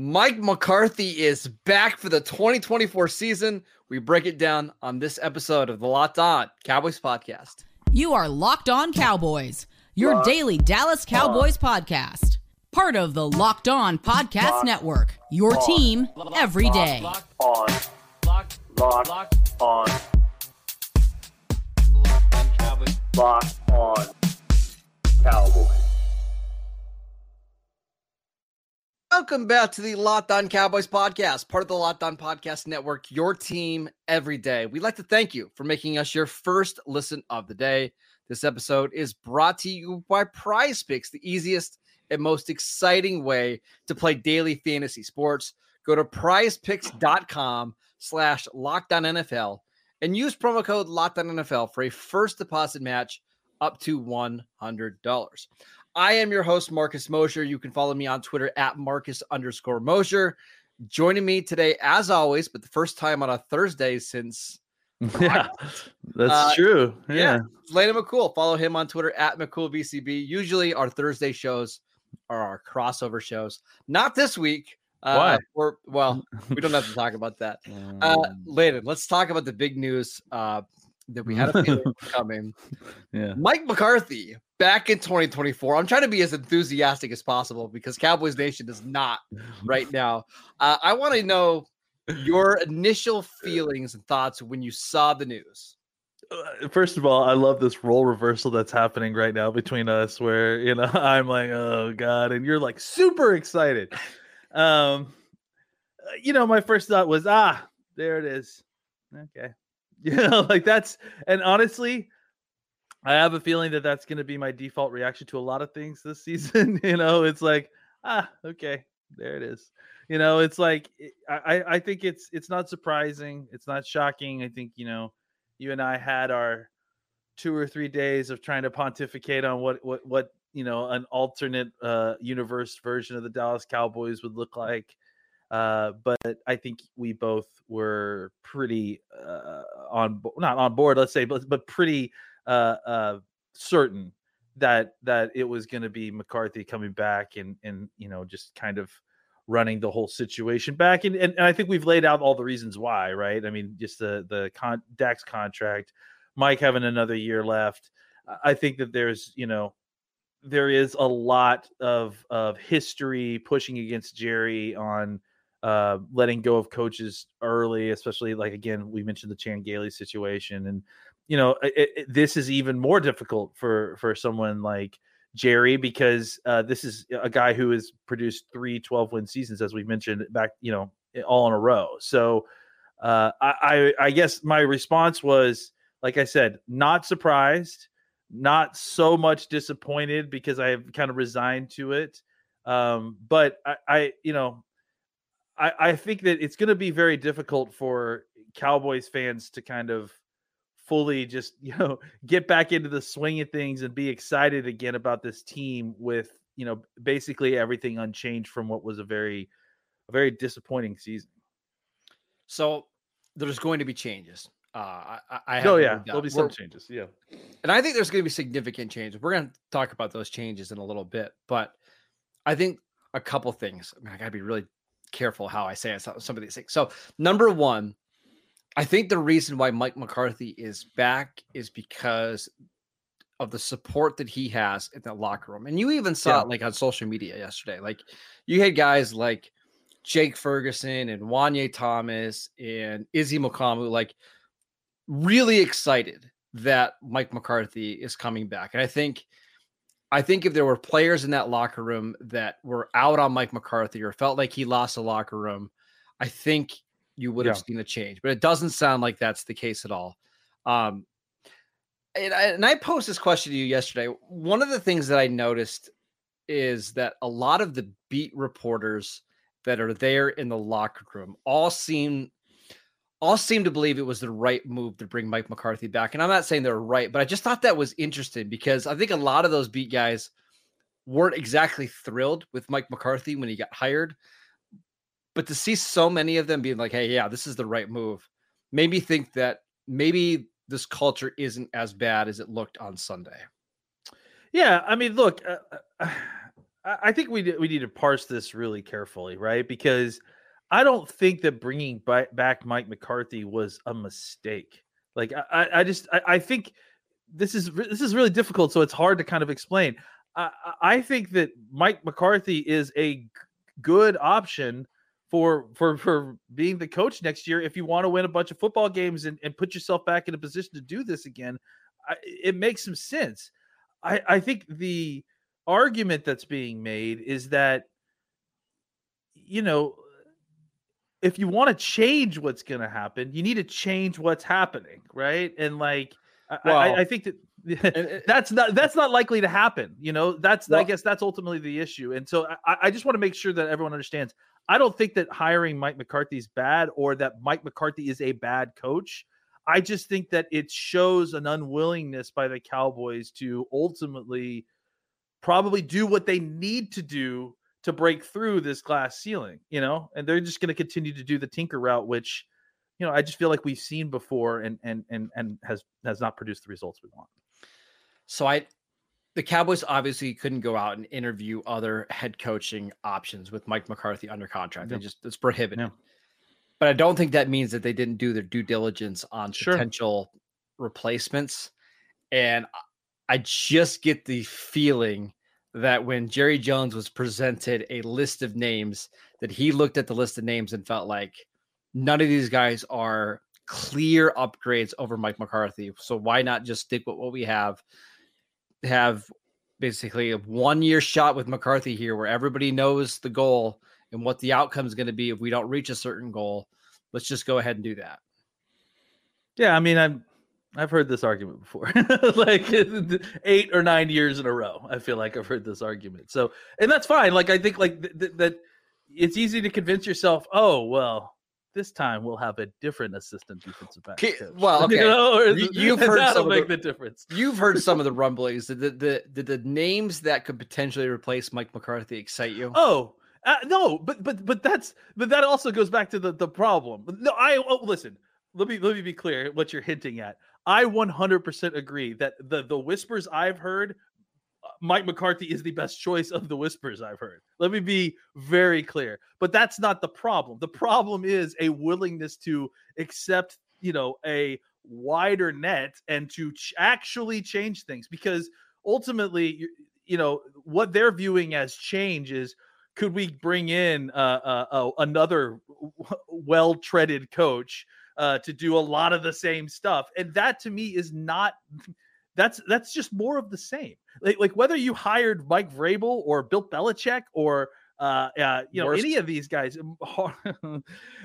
Mike McCarthy is back for the 2024 season. We break it down on this episode of the Locked On Cowboys podcast. You are Locked On Cowboys, your Locked daily Dallas Cowboys on. podcast. Part of the Locked On Podcast Locked Network, your on. team every day. Locked on. Locked, Locked, Locked on. Locked on Cowboys. Locked on Cowboys. Welcome back to the Locked On Cowboys podcast, part of the Locked On Podcast Network, your team every day. We'd like to thank you for making us your first listen of the day. This episode is brought to you by Prize Picks, the easiest and most exciting way to play daily fantasy sports. Go to prizepicks.com slash lockedon NFL and use promo code lockedon NFL for a first deposit match up to $100. I am your host, Marcus Mosher. You can follow me on Twitter at Marcus underscore Mosher. Joining me today, as always, but the first time on a Thursday since. Yeah, that's uh, true. Yeah. yeah. Landon McCool. Follow him on Twitter at McCoolBCB. Usually our Thursday shows are our crossover shows. Not this week. Uh, Why? We're, well, we don't have to talk about that. Uh, mm. Landon, let's talk about the big news uh, that we had a feeling coming. Yeah. Mike McCarthy back in 2024. I'm trying to be as enthusiastic as possible because Cowboys Nation is not right now. Uh, I want to know your initial feelings and thoughts when you saw the news. Uh, first of all, I love this role reversal that's happening right now between us, where you know I'm like, "Oh God," and you're like super excited. Um, uh, you know, my first thought was, "Ah, there it is." Okay, you know, like that's and honestly, I have a feeling that that's going to be my default reaction to a lot of things this season. you know, it's like, ah, okay, there it is. You know, it's like I I think it's it's not surprising, it's not shocking. I think you know, you and I had our two or three days of trying to pontificate on what what what you know an alternate uh universe version of the Dallas Cowboys would look like. Uh, but I think we both were pretty uh, on not on board, let's say, but but pretty uh, uh, certain that that it was going to be McCarthy coming back and and you know just kind of running the whole situation back and, and, and I think we've laid out all the reasons why right? I mean just the the con- Dak's contract Mike having another year left. I think that there's you know there is a lot of of history pushing against Jerry on uh, letting go of coaches early, especially like again we mentioned the Chan Gailey situation, and you know it, it, this is even more difficult for for someone like Jerry because uh, this is a guy who has produced three 12 win seasons as we mentioned back you know all in a row. So uh, I, I I guess my response was like I said, not surprised, not so much disappointed because I have kind of resigned to it. Um, but I, I you know I, I think that it's going to be very difficult for Cowboys fans to kind of fully just you know get back into the swing of things and be excited again about this team with you know basically everything unchanged from what was a very a very disappointing season. So there's going to be changes. Uh, I, I oh yeah, there'll be some We're, changes. Yeah, and I think there's going to be significant changes. We're going to talk about those changes in a little bit, but I think a couple things. I mean, I got to be really careful how I say it, some of these things. So, number one, I think the reason why Mike McCarthy is back is because of the support that he has in the locker room. And you even saw yeah. it like on social media yesterday. Like you had guys like Jake Ferguson and Juanyeh Thomas and Izzy Mukuamu, like really excited that Mike McCarthy is coming back. And I think I think if there were players in that locker room that were out on Mike McCarthy or felt like he lost the locker room, I think you would have yeah. seen a change. But it doesn't sound like that's the case at all. Um, and I, and I posed this question to you yesterday. One of the things that I noticed is that a lot of the beat reporters that are there in the locker room all seem all seem to believe it was the right move to bring Mike McCarthy back. And I'm not saying they're right, but I just thought that was interesting because I think a lot of those beat guys weren't exactly thrilled with Mike McCarthy when he got hired. But to see so many of them being like, hey, yeah, this is the right move, made me think that maybe this culture isn't as bad as it looked on Sunday. Yeah, I mean, look, uh, uh, I think we we need to parse this really carefully, right? Because I don't think that bringing back Mike McCarthy was a mistake. Like I, I just I, I think this is this is really difficult, so it's hard to kind of explain. I, I think that Mike McCarthy is a good option for for for being the coach next year if you want to win a bunch of football games and, and put yourself back in a position to do this again. I, it makes some sense. I, I think the argument that's being made is that you know if you want to change what's going to happen you need to change what's happening right? And like well, I, I, think that that's not that's not likely to happen you know? That's well, i guess that's ultimately the issue and so I, I just want to make sure that everyone understands. I don't think that hiring mike mccarthy is bad or that mike mccarthy is a bad coach. I just think that it shows an unwillingness by the cowboys to ultimately probably do what they need to do to break through this glass ceiling, you know, and they're just going to continue to do the tinker route, which, you know, I just feel like we've seen before and and and and has has not produced the results we want. So I the Cowboys obviously couldn't go out and interview other head coaching options with Mike McCarthy under contract. They just it's prohibited. But I don't think that means that they didn't do their due diligence on sure. potential replacements. And I just get the feeling that when Jerry Jones was presented a list of names, that he looked at the list of names and felt like none of these guys are clear upgrades over Mike McCarthy. So why not just stick with what we have? Have basically a one year shot with McCarthy here where everybody knows the goal and what the outcome is going to be if we don't reach a certain goal. Let's just go ahead and do that. Yeah, I mean, I'm I've heard this argument before, like eight or nine years in a row. I feel like I've heard this argument. So, and that's fine. Like I think like th- th- that it's easy to convince yourself. Oh well, this time we'll have a different assistant defensive back. Coach. Well, okay, you know, you've heard that'll make the, the, difference. You've heard some of the rumblings. Did the, the the the names that could potentially replace Mike McCarthy excite you? Oh. Uh, no, but but but that's but that also goes back to the the problem. No, I oh, listen. Let me let me be clear what you're hinting at. I 100% agree that the the whispers I've heard, uh, Mike McCarthy is the best choice of the whispers I've heard. Let me be very clear. But that's not the problem. The problem is a willingness to accept, you know, a wider net and to ch- actually change things because ultimately, you, you know, what they're viewing as change is could we bring in uh, uh, uh, another well treaded coach uh, to do a lot of the same stuff. And that to me is not that's that's just more of the same. Like, like whether you hired Mike Vrabel or Bill Belichick or uh, uh you know Worst. any of these guys,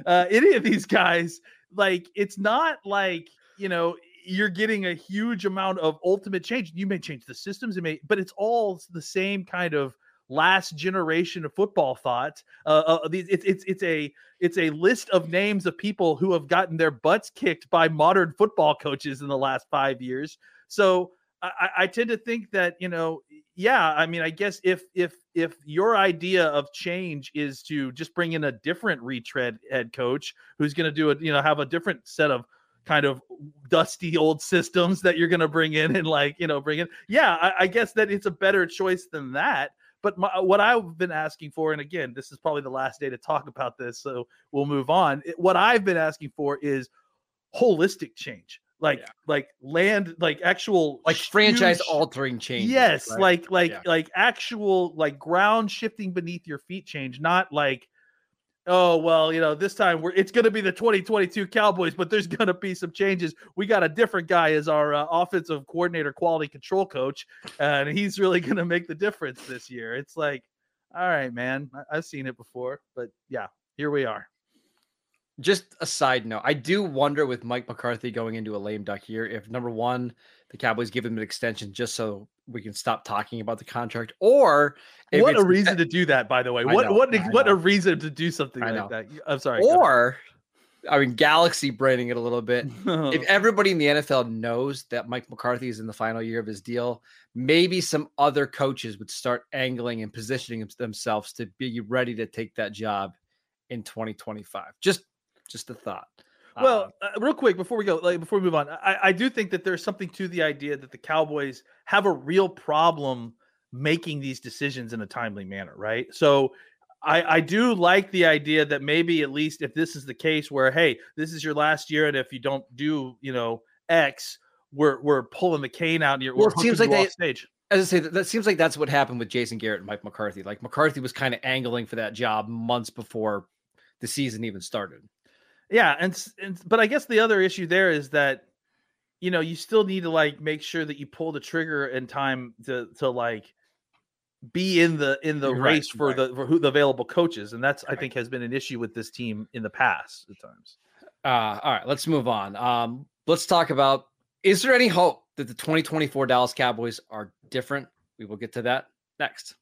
uh, any of these guys, like it's not like you know you're getting a huge amount of ultimate change. You may change the systems, it may, but it's all the same kind of last generation of football thought. Uh, uh, it's it's it's a it's a list of names of people who have gotten their butts kicked by modern football coaches in the last five years. So I, I tend to think that you know, yeah. I mean, I guess if if if your idea of change is to just bring in a different retread head coach who's going to do it, you know, have a different set of kind of dusty old systems that you're going to bring in and like you know bring in yeah I, I, guess that it's a better choice than that but my, what I've been asking for, and again, this is probably the last day to talk about this, so we'll move on. It, what I've been asking for is holistic change like yeah. like land like actual like huge, franchise altering change yes right? like like yeah. like actual like ground shifting beneath your feet change not like oh well you know this time we're it's going to be the 2022 cowboys but there's going to be some changes. We got a different guy as our uh, offensive coordinator quality control coach and he's really going to make the difference this year. It's like all right man I- i've seen it before but yeah here we are. Just a side note i do wonder with mike mccarthy going into a lame duck year if number one the Cowboys give him an extension just so we can stop talking about the contract, or What a reason to do that, by the way. I What know, what I what a reason to do something like that. I'm sorry. or I mean, galaxy braining it a little bit. if everybody in the NFL knows that Mike McCarthy is in the final year of his deal, maybe some other coaches would start angling and positioning themselves to be ready to take that job in 2025. Just, just a thought. Well, Uh, uh, real quick before we go, like before we move on, I, I do think that there's something to the idea that the Cowboys have a real problem making these decisions in a timely manner, right? So I, I do like the idea that maybe at least if this is the case where, hey, this is your last year, and if you don't do, you know, X, we're we're pulling the cane out and you're Well, it seems like they- stage. as I say, that, that seems like that's what happened with Jason Garrett and Mike McCarthy. Like McCarthy was kind of angling for that job months before the season even started. Yeah, and, and but I guess the other issue there is that you know you still need to like make sure that you pull the trigger in time to to like be in the in the Right, race for right. the for who the available coaches, and that's I think has been an issue with this team in the past at times. Uh, all right, let's move on. Um, let's talk about is there any hope that the 2024 Dallas Cowboys are different? We will get to that next.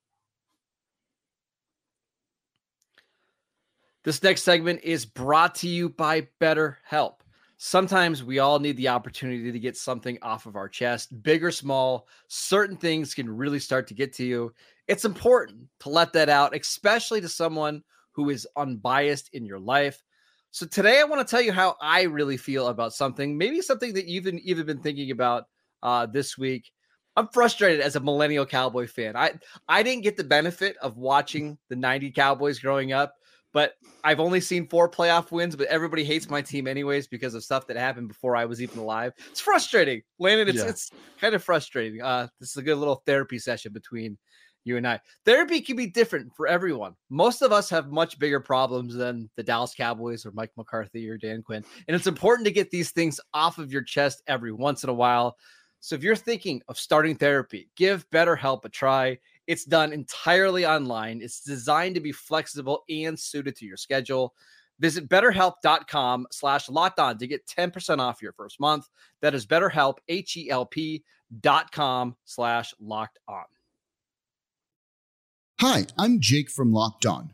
This next segment is brought to you by BetterHelp. Sometimes we all need the opportunity to get something off of our chest, big or small. Certain things can really start to get to you. It's important to let that out, especially to someone who is unbiased in your life. So today I want to tell you how I really feel about something, maybe something that you've been, even been thinking about uh, this week. I'm frustrated as a millennial Cowboy fan. I I didn't get the benefit of watching the 90 Cowboys growing up, but I've only seen four playoff wins, but everybody hates my team anyways because of stuff that happened before I was even alive. It's frustrating. Landon, it's Yeah. it's kind of frustrating. Uh this is a good little therapy session between you and I. Therapy can be different for everyone. Most of us have much bigger problems than the Dallas Cowboys or Mike McCarthy or Dan Quinn. And it's important to get these things off of your chest every once in a while. So if you're thinking of starting therapy, give BetterHelp a try. It's done entirely online. It's designed to be flexible and suited to your schedule. Visit betterhelp.com slash locked on to get 10% off your first month. That is betterhelp, H-E-L-P dot com slash locked on. Hi, I'm Jake from Locked On.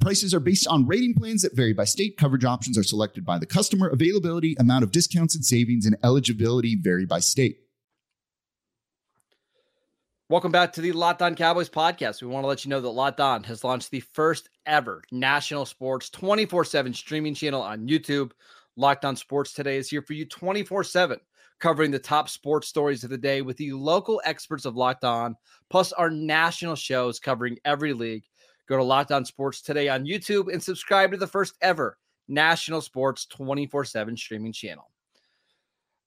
Prices are based on rating plans that vary by state. Coverage options are selected by the customer. Availability, amount of discounts and savings, and eligibility vary by state. Welcome back to the Locked On Cowboys podcast. We want to let you know that Locked On has launched the first ever national sports 24 7 streaming channel on YouTube. Locked On Sports Today is here for you 24 7, covering the top sports stories of the day with the local experts of Locked On, plus our national shows covering every league. Go to Locked On Sports Today on YouTube and subscribe to the first ever national sports 24 7 streaming channel.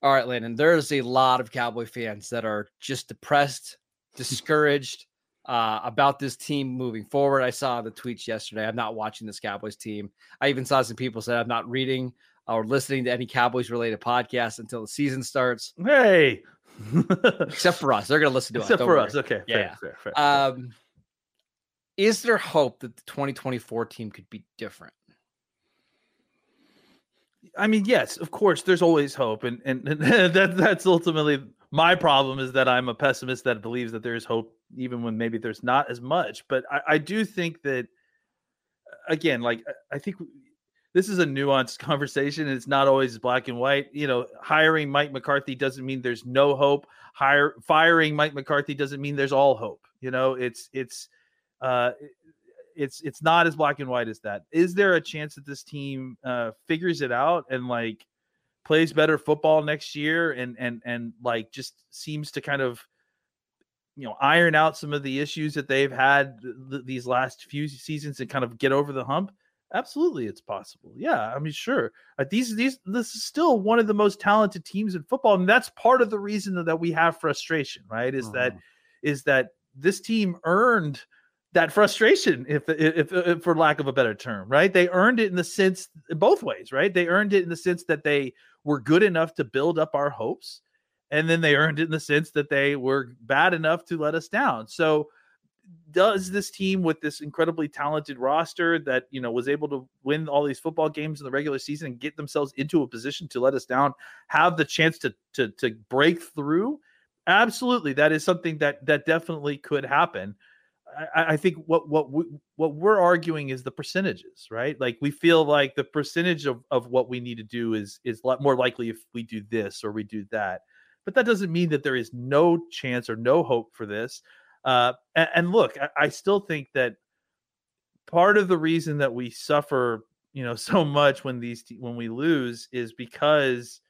All right, Landon, there's a lot of Cowboy fans that are just depressed, discouraged uh, about this team moving forward. I saw the tweets yesterday. I'm not watching this Cowboys team. I even saw some people say I'm not reading or listening to any Cowboys related podcasts until the season starts, Hey, except for us. They're going to listen to us. except for worry. us. Okay, Yeah. fair, fair, fair. Um, is there hope that the 2024 team could be different? I mean, yes, of course, there's always hope, and and, and that that's ultimately my problem is that I'm a pessimist that believes that there's hope even when maybe there's not as much. But I, I do think that again, like I- think this is a nuanced conversation. It's not always black and white. You know, hiring Mike McCarthy doesn't mean there's no hope. Hire firing Mike McCarthy doesn't mean there's all hope. You know, it's it's uh it's it's not as black and white as that. Is there a chance that this team uh figures it out and like plays better football next year and and and like just seems to kind of you know iron out some of the issues that they've had th- these last few seasons and kind of get over the hump absolutely it's possible yeah i mean sure uh, these these this is still one of the most talented teams in football and that's part of the reason that we have frustration right is that Mhm. is that this team earned that frustration if, if if for lack of a better term right? They earned it in the sense both ways right? They earned it in the sense that they were good enough to build up our hopes and then they earned it in the sense that they were bad enough to let us down. So does this team with this incredibly talented roster that you know was able to win all these football games in the regular season and get themselves into a position to let us down have the chance to to to break through? Absolutely. That is something that that definitely could happen I, I think what what we, what we're arguing is the percentages, right? Like we feel like the percentage of, of what we need to do is is lot more likely if we do this or we do that. But that doesn't mean that there is no chance or no hope for this. Uh, and, and look, I, I still think that part of the reason that we suffer, you know, so much when these te- when we lose is because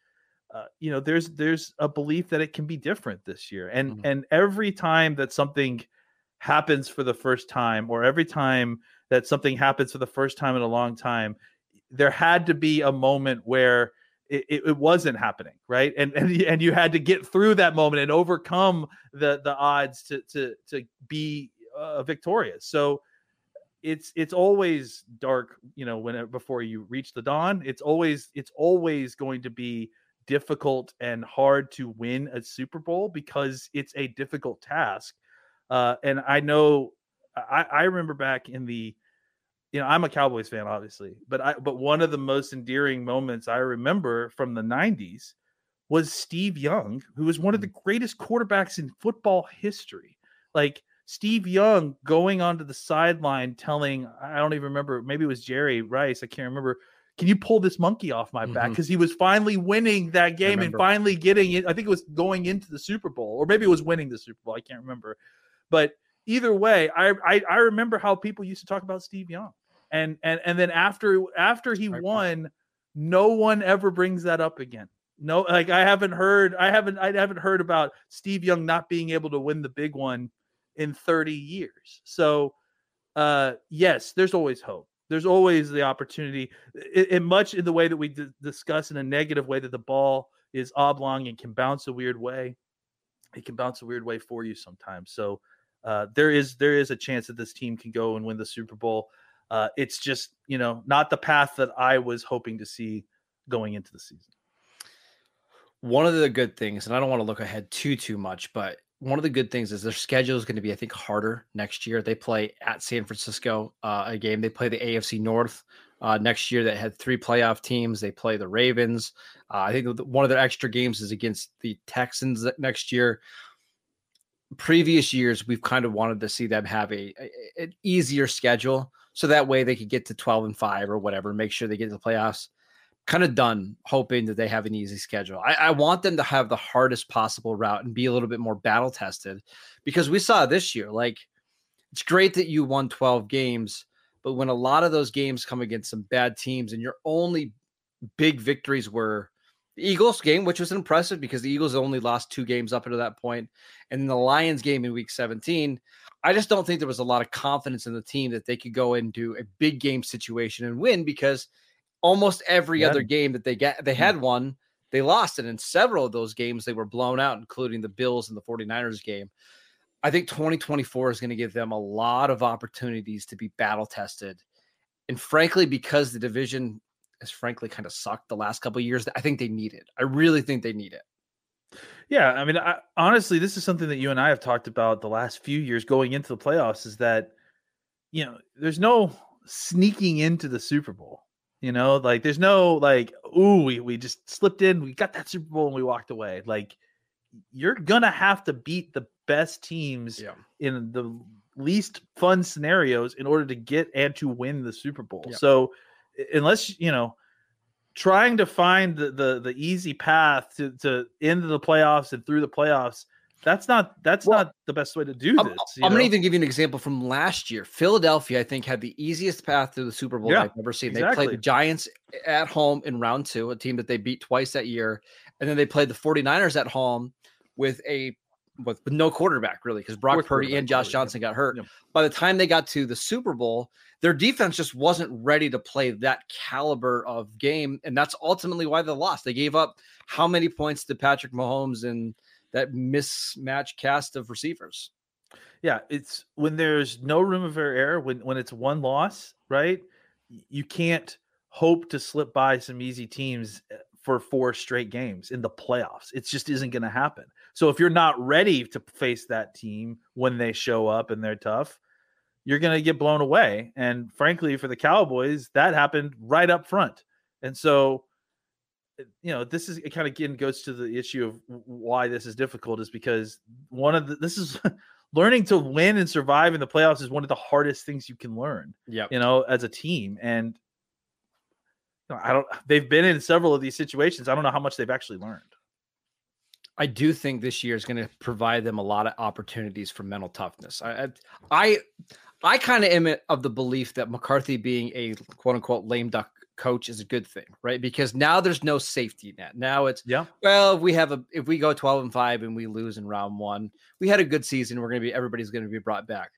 uh, you know there's there's a belief that it can be different this year, and Mhm. and every time that something happens for the first time, or every time that something happens for the first time in a long time, there had to be a moment where it, it, wasn't happening, right? And and and you had to get through that moment and overcome the the odds to to to be uh, victorious. So it's it's always dark, you know, when before you reach the dawn. It's always it's always going to be difficult and hard to win a Super Bowl because it's a difficult task. Uh, and I know I, I remember back in the you know I'm a Cowboys fan obviously but I but one of the most endearing moments I remember from the 90s was Steve Young who was one of the greatest quarterbacks in football history. Like Steve Young going onto the sideline telling I don't even remember maybe it was Jerry Rice I can't remember can you pull this monkey off my back? Because he was finally winning that game and finally getting it I think it was going into the Super Bowl or maybe it was winning the Super Bowl I can't remember but either way, I, I I remember how people used to talk about Steve Young, and and and then after after he Right. won, no one ever brings that up again. No, like I haven't heard, I haven't I haven't heard about Steve Young not being able to win the big one in 30 years. So, uh, yes, there's always hope. There's always the opportunity, in, in much in the way that we d- discuss in a negative way that the ball is oblong and can bounce a weird way. It can bounce a weird way for you sometimes. So, uh, there is there is a chance that this team can go and win the Super Bowl. Uh, it's just you know not the path that I was hoping to see going into the season. one of the good things, and I don't want to look ahead too too much, but one of the good things is their schedule is going to be, I think, harder next year. They play at San Francisco uh, a game. They play the AFC North uh, next year that had three playoff teams. They play the Ravens. Uh, I think one of their extra games is against the Texans next year. Previous years, we've kind of wanted to see them have a, a an easier schedule, so that way they could get to twelve and five or whatever, make sure they get to the playoffs kind of done hoping that they have an easy schedule. I, I want them to have the hardest possible route and be a little bit more battle tested because we saw this year, like it's great that you won 12 games, but when a lot of those games come against some bad teams and your only big victories were the Eagles game, which was impressive because the Eagles only lost two games up until that point, and the Lions game in week 17. I just don't think there was a lot of confidence in the team that they could go into a big game situation and win because almost every Yeah. other game that they get they mm-hmm. had one they lost and in several of those games they were blown out including the bills and the 49ers game i think 2024 is going to give them a lot of opportunities to be battle tested and frankly because the division has frankly kind of sucked the last couple of years i think they need it i really think they need it Yeah, I mean, I, honestly, this is something that you and I have talked about the last few years going into the playoffs. Is that you know, there's no sneaking into the Super Bowl. You know, like there's no like, ooh, we we just slipped in, we got that Super Bowl, and we walked away. Like you're gonna have to beat the best teams in the least fun scenarios in order to get and to win the Super Bowl. Yeah. So unless you know trying to find the the, the easy path to, to into the playoffs and through the playoffs That's not that's Well, not the best way to do I'm, this. I'm gonna even give you an example from last year. Philadelphia, I think, had the easiest path to the Super Bowl Yeah, I've ever seen. They played the Giants at home in round two, a team that they beat twice that year. And then they played the 49ers at home with a with, with no quarterback, really, because Brock Fourth Purdy and Josh yeah. Johnson got hurt. Yep. By the time they got to the Super Bowl, their defense just wasn't ready to play that caliber of game. And that's ultimately why they lost. They gave up how many points to Patrick Mahomes and that mismatch cast of receivers? yeah it's when there's no room for error when when it's one loss right you can't hope to slip by some easy teams uh, for four straight games in the playoffs. It just isn't going to happen. So if you're not ready to face that team when they show up and they're tough you're going to get blown away. And frankly for the cowboys that happened right up front. And so uh, you know this is it kind of again goes to the issue of why this is difficult is because one of the this is learning to win and survive in the playoffs is one of the hardest things you can learn Yeah. you know as a team. And i don't they've been in several of these situations i don't know how much they've actually learned I do think this year is going to provide them a lot of opportunities for mental toughness. I, I, I, kind of am of the belief that McCarthy being a quote unquote lame duck coach is a good thing, right? Because now there's no safety net. Now it's yeah well, if we have a if we go 12 and 5 and we lose in round 1, we had a good season, we're going to be everybody's going to be brought back.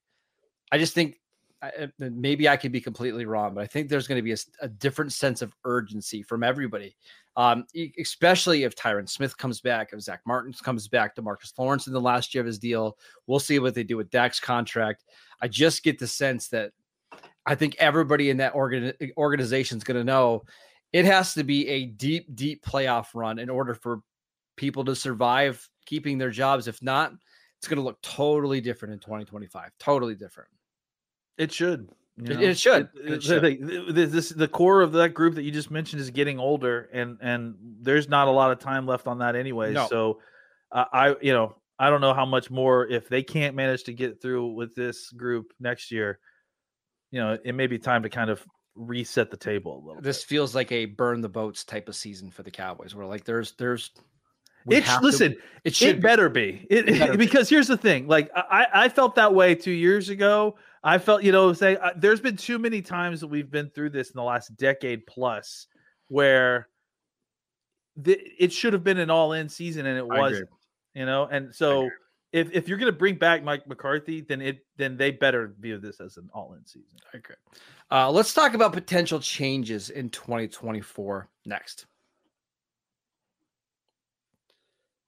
I just think I- I- maybe I could be completely wrong, but I think there's going to be a different sense of urgency from everybody, um, especially if Tyron Smith comes back, if Zach Martin comes back, Demarcus Lawrence in the last year of his deal. We'll see what they do with Dak's contract. I just get the sense that I think everybody in that organ- uh, organization is going to know it has to be a deep, deep playoff run in order for people to survive keeping their jobs. If not, it's going to look totally different in 2025. Totally different. It should you It- know? it should. It- It it- should. the- this the core of that group that you just mentioned is getting older and and there's not a lot of time left on that anyway No. so uh, i you know i don't know how much more if they can't manage to get through with this group next year you know it may be time to kind of reset the table a little This bit. feels like a burn the boats type of season for the Cowboys. Where like there's there's It have to- listen, it should it be. better be. It, It better be. because here's the thing. Like I, I felt that way two years ago. I felt, you know, say uh, there's been too many times that we've been through this in the last decade plus, where the, it should have been an all-in season and it wasn't. You know, and so if if you're going to bring back Mike McCarthy, then it then they better view this as an all-in season. Okay. Uh, let's talk about potential changes in 2024 next.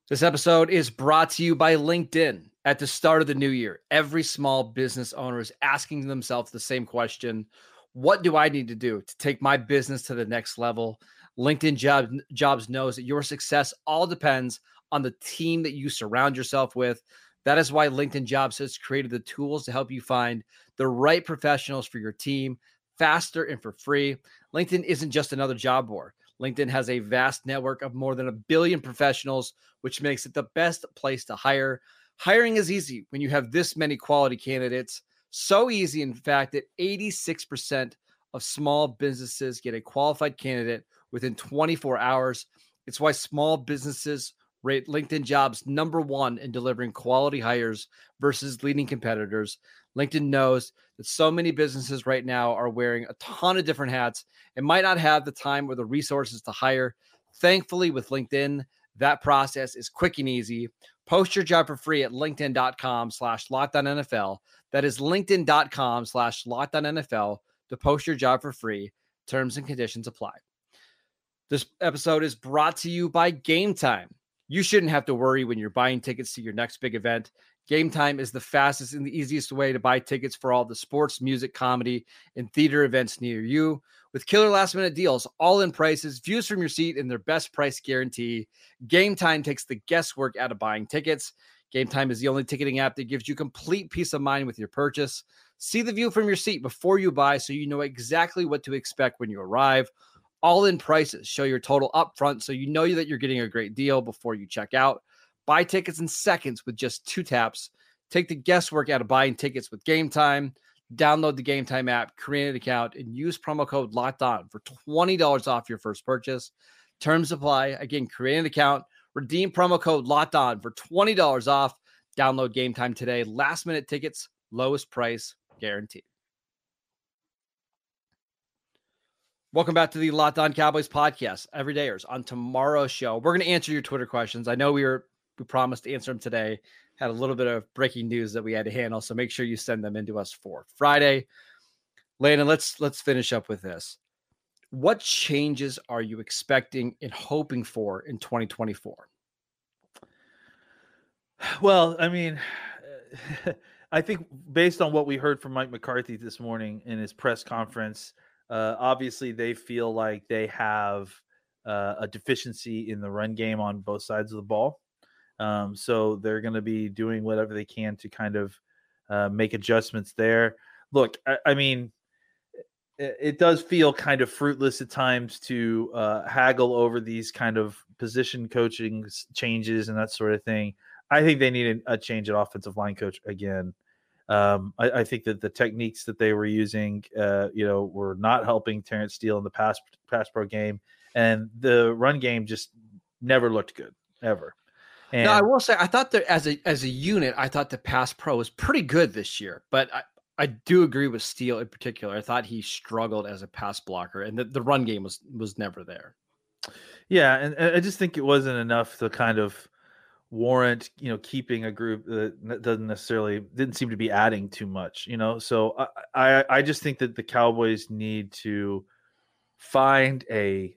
This episode is brought to you by LinkedIn. At the start of the new year, every small business owner is asking themselves the same question What do I need to do to take my business to the next level? LinkedIn job, Jobs knows that your success all depends on the team that you surround yourself with. That is why LinkedIn Jobs has created the tools to help you find the right professionals for your team faster and for free. LinkedIn isn't just another job board. LinkedIn has a vast network of more than a billion professionals, which makes it the best place to hire. Hiring is easy when you have this many quality candidates. So easy, in fact, that 86% of small businesses get a qualified candidate within 24 hours. It's why small businesses rate LinkedIn jobs number one in delivering quality hires versus leading competitors. LinkedIn knows that so many businesses right now are wearing a ton of different hats and might not have the time or the resources to hire. Thankfully, with LinkedIn, that process is quick and easy. Post your job for free at linkedin.com slash lockedon That is linkedin.com slash lockedon to post your job for free. Terms and conditions apply. This episode is brought to you by Game Time. You shouldn't have to worry when you're buying tickets to your next big event. Game Time is the fastest and the easiest way to buy tickets for all the sports, music, comedy, and theater events near you. With killer last minute deals, all in prices, views from your seat, and their best price guarantee, Game Time takes the guesswork out of buying tickets. Game Time is the only ticketing app that gives you complete peace of mind with your purchase. See the view from your seat before you buy so you know exactly what to expect when you arrive. All in prices show your total upfront so you know that you're getting a great deal before you check out. Buy tickets in seconds with just two taps. Take the guesswork out of buying tickets with Game Time. Download the Game Time app, create an account, and use promo code Locked On for twenty dollars off your first purchase. Terms apply. Again, create an account, redeem promo code Locked On for twenty dollars off. Download game time today. Last minute tickets, lowest price guaranteed. Welcome back to the Locked On Cowboys podcast. Everydayers on tomorrow's show, we're going to answer your Twitter questions. I know we were we promised to answer them today. Had a little bit of breaking news that we had to handle, so make sure you send them into us for Friday. Landon, let's let's finish up with this. What changes are you expecting and hoping for in 2024? Well, I mean, I think based on what we heard from Mike McCarthy this morning in his press conference, uh, obviously they feel like they have uh, a deficiency in the run game on both sides of the ball. Um, so they're going to be doing whatever they can to kind of uh, make adjustments there. Look, I, I mean, it, it, does feel kind of fruitless at times to uh, haggle over these kind of position coaching changes and that sort of thing. I think they need a, a change at offensive line coach again. Um, I, I, think that the techniques that they were using, uh, you know, were not helping Terence Steele in the pass pass pro game, and the run game just never looked good ever. And I will say, I thought that as a as a unit, I thought the pass pro was pretty good this year, but I, I do agree with Steele in particular. I thought he struggled as a pass blocker, and the, the run game was was never there. Yeah, and, and I just think it wasn't enough to kind of warrant you know keeping a group that doesn't necessarily didn't seem to be adding too much you know so I, I i just think that the cowboys need to find a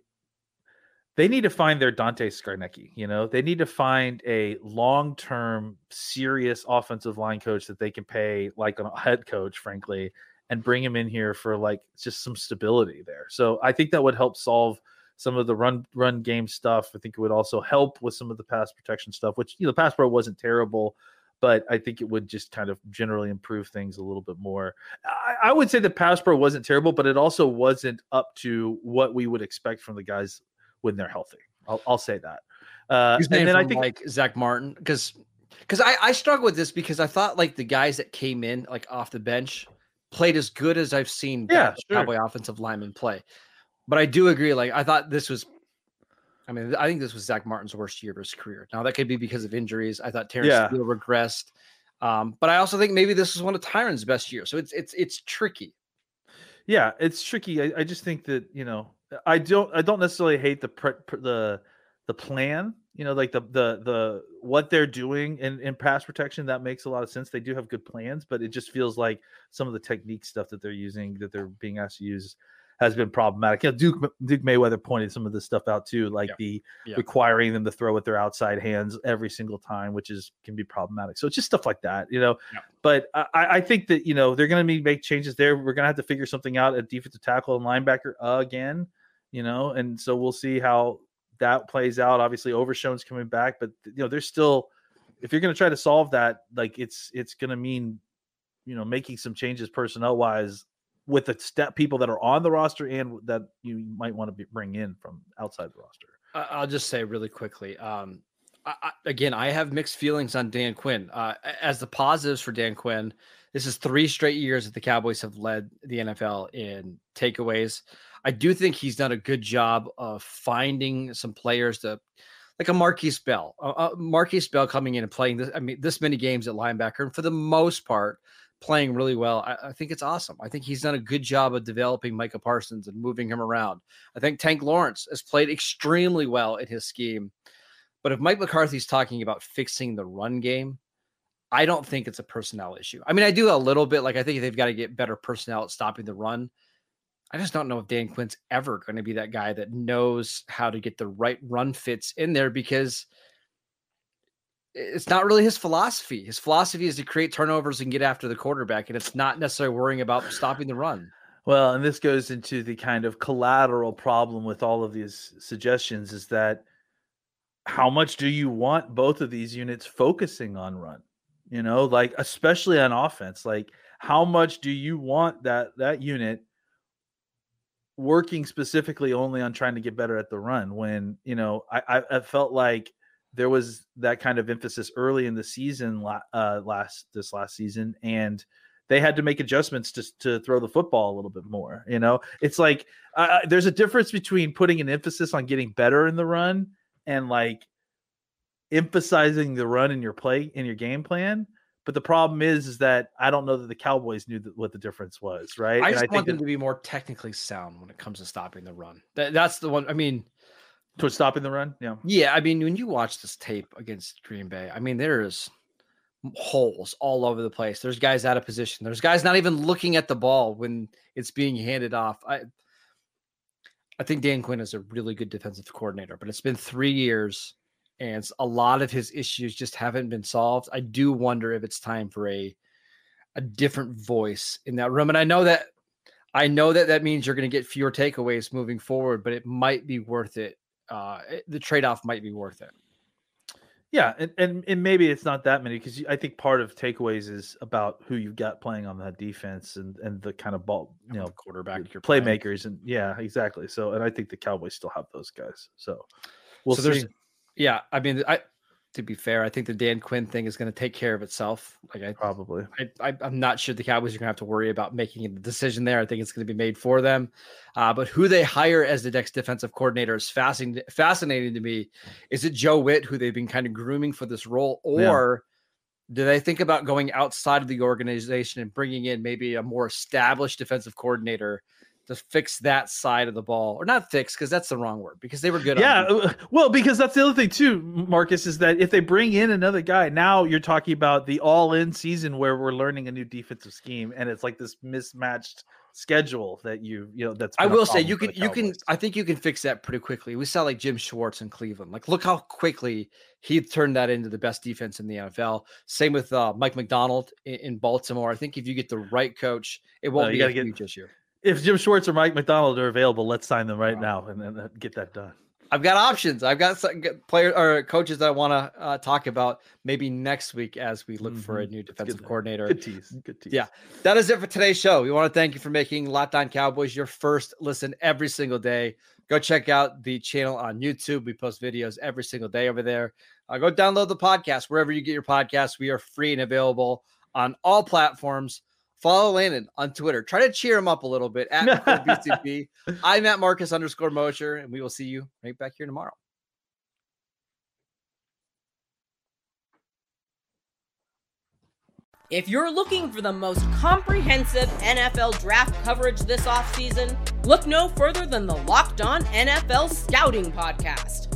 they need to find their dante scarnecchia you know they need to find a long-term serious offensive line coach that they can pay like a head coach frankly and bring him in here for like just some stability there so i think that would help solve some of the run run game stuff. I think it would also help with some of the pass protection stuff, which you know, pass pro wasn't terrible, but I think it would just kind of generally improve things a little bit more. I, I would say the pass pro wasn't terrible, but it also wasn't up to what we would expect from the guys when they're healthy. I'll, I'll say that. Uh, and then I think like Zach Martin because because I, I struggle with this because I thought like the guys that came in like off the bench played as good as I've seen yeah, sure. Cowboy offensive linemen play. But I do agree. Like I thought this was, I mean, I think this was Zach Martin's worst year of his career. Now that could be because of injuries. I thought Terence yeah. Steele regressed, um, but I also think maybe this is one of Tyron's best years. So it's it's it's tricky. Yeah, it's tricky. I, I just think that you know I don't I don't necessarily hate the pre, the the plan. You know, like the the the what they're doing in in pass protection that makes a lot of sense. They do have good plans, but it just feels like some of the technique stuff that they're using that they're being asked to use has been problematic. You know, Duke Duke Manyweather pointed some of this stuff out too, like yeah. the yeah. requiring them to throw with their outside hands every single time, which is can be problematic. So it's just stuff like that, you know. Yeah. But I, I think that you know they're going to make changes there. We're going to have to figure something out at defensive tackle and linebacker again, you know, and so we'll see how that plays out. Obviously, Overshown's coming back, but you know, there's still if you're going to try to solve that, like it's it's going to mean you know making some changes personnel wise with the step people that are on the roster and that you might want to be, bring in from outside the roster. I'll just say really quickly. Um, I, I, again, I have mixed feelings on Dan Quinn. Uh, as the positives for Dan Quinn, this is three straight years that the Cowboys have led the NFL in takeaways. I do think he's done a good job of finding some players to, like a Markquese Bell. Uh, Markquese Bell coming in and playing this. I mean, this many games at linebacker, and for the most part, playing really well. I, I, think it's awesome. I think he's done a good job of developing Micah Parsons and moving him around. I think Tank Lawrence has played extremely well in his scheme. But if Mike McCarthy's talking about fixing the run game, I don't think it's a personnel issue. I mean, I do a little bit. Like I think they've got to get better personnel at stopping the run. I just don't know if Dan Quinn's ever going to be that guy that knows how to get the right run fits in there because – it's not really his philosophy. His philosophy is to create turnovers and get after the quarterback, and it's not necessarily worrying about stopping the run. Well, and this goes into the kind of collateral problem with all of these suggestions is that how much do you want both of these units focusing on run? You know, like especially on offense, like how much do you want that that unit working specifically only on trying to get better at the run when you know I, I, felt like there was that kind of emphasis early in the season uh, last this last season, and they had to make adjustments to to throw the football a little bit more. You know, it's like uh, there's a difference between putting an emphasis on getting better in the run and like emphasizing the run in your play in your game plan. But the problem is, is that I don't know that the Cowboys knew what the difference was, right? I And just think want them that- to be more technically sound when it comes to stopping the run. That, that's the one. I mean, towards stopping the run. Yeah, yeah. I mean, when you watch this tape against Green Bay, I mean, there's holes all over the place. There's guys out of position. There's guys not even looking at the ball when it's being handed off. I, I think Dan Quinn is a really good defensive coordinator, but it's been three years and a lot of his issues just haven't been solved. I do wonder if it's time for a a different voice in that room. And I know that I know that that means you're going to get fewer takeaways moving forward, but it might be worth it. Uh, the trade off might be worth it. yeah, and and, and maybe it's not that many because I think part of takeaways is about who you've got playing on that defense and and the kind of ball, you know, quarterback, playing. playmakers and yeah, exactly. So, and I think the Cowboys still have those guys. So, we'll so see. Yeah. I mean, I to be fair, I think the Dan Quinn thing is going to take care of itself. Like I, Probably. I, I I'm not sure the Cowboys are going to have to worry about making a decision there. I think it's going to be made for them. Uh, but who they hire as the next defensive coordinator is fascinating. Fascinating to me. Is it Joe Whitt who they've been kind of grooming for this role, Yeah. or do they think about going outside of the organization and bringing in maybe a more established defensive coordinator to fix that side of the ball, or not fix because that's the wrong word because they were good. Yeah, uh, well, because that's the other thing too, Marcus, is that if they bring in another guy, now you're talking about the all-in season where we're learning a new defensive scheme, and it's like this mismatched schedule that you, you know, that's. I will say you can you can I think you can fix that pretty quickly. We saw like Jim Schwartz in Cleveland. Like look how quickly he turned that into the best defense in the NFL. Same with uh, Mike Macdonald in, in Baltimore. I think if you get the right coach, it won't No, you be a get- huge issue. If Jim Schwartz or Mike Macdonald are available, let's sign them right now and then uh, get that done. I've got options. I've got some good player or coaches that I want to uh, talk about maybe next week as we look for a Mhm. new Good- defensive coordinator. Good tease. Good tease. Yeah. That is it for today's show. We want to thank you for making Locked On Cowboys your first listen every single day. Go check out the channel on YouTube. We post videos every single day over there. Uh, go download the podcast wherever you get your podcasts. We are free and available on all platforms. Follow Landon on Twitter. Try to cheer him up a little bit at BCP. I'm at Marcus underscore Mosher, and we will see you right back here tomorrow. If you're looking for the most comprehensive NFL draft coverage this offseason, look no further than the Locked On NFL Scouting Podcast.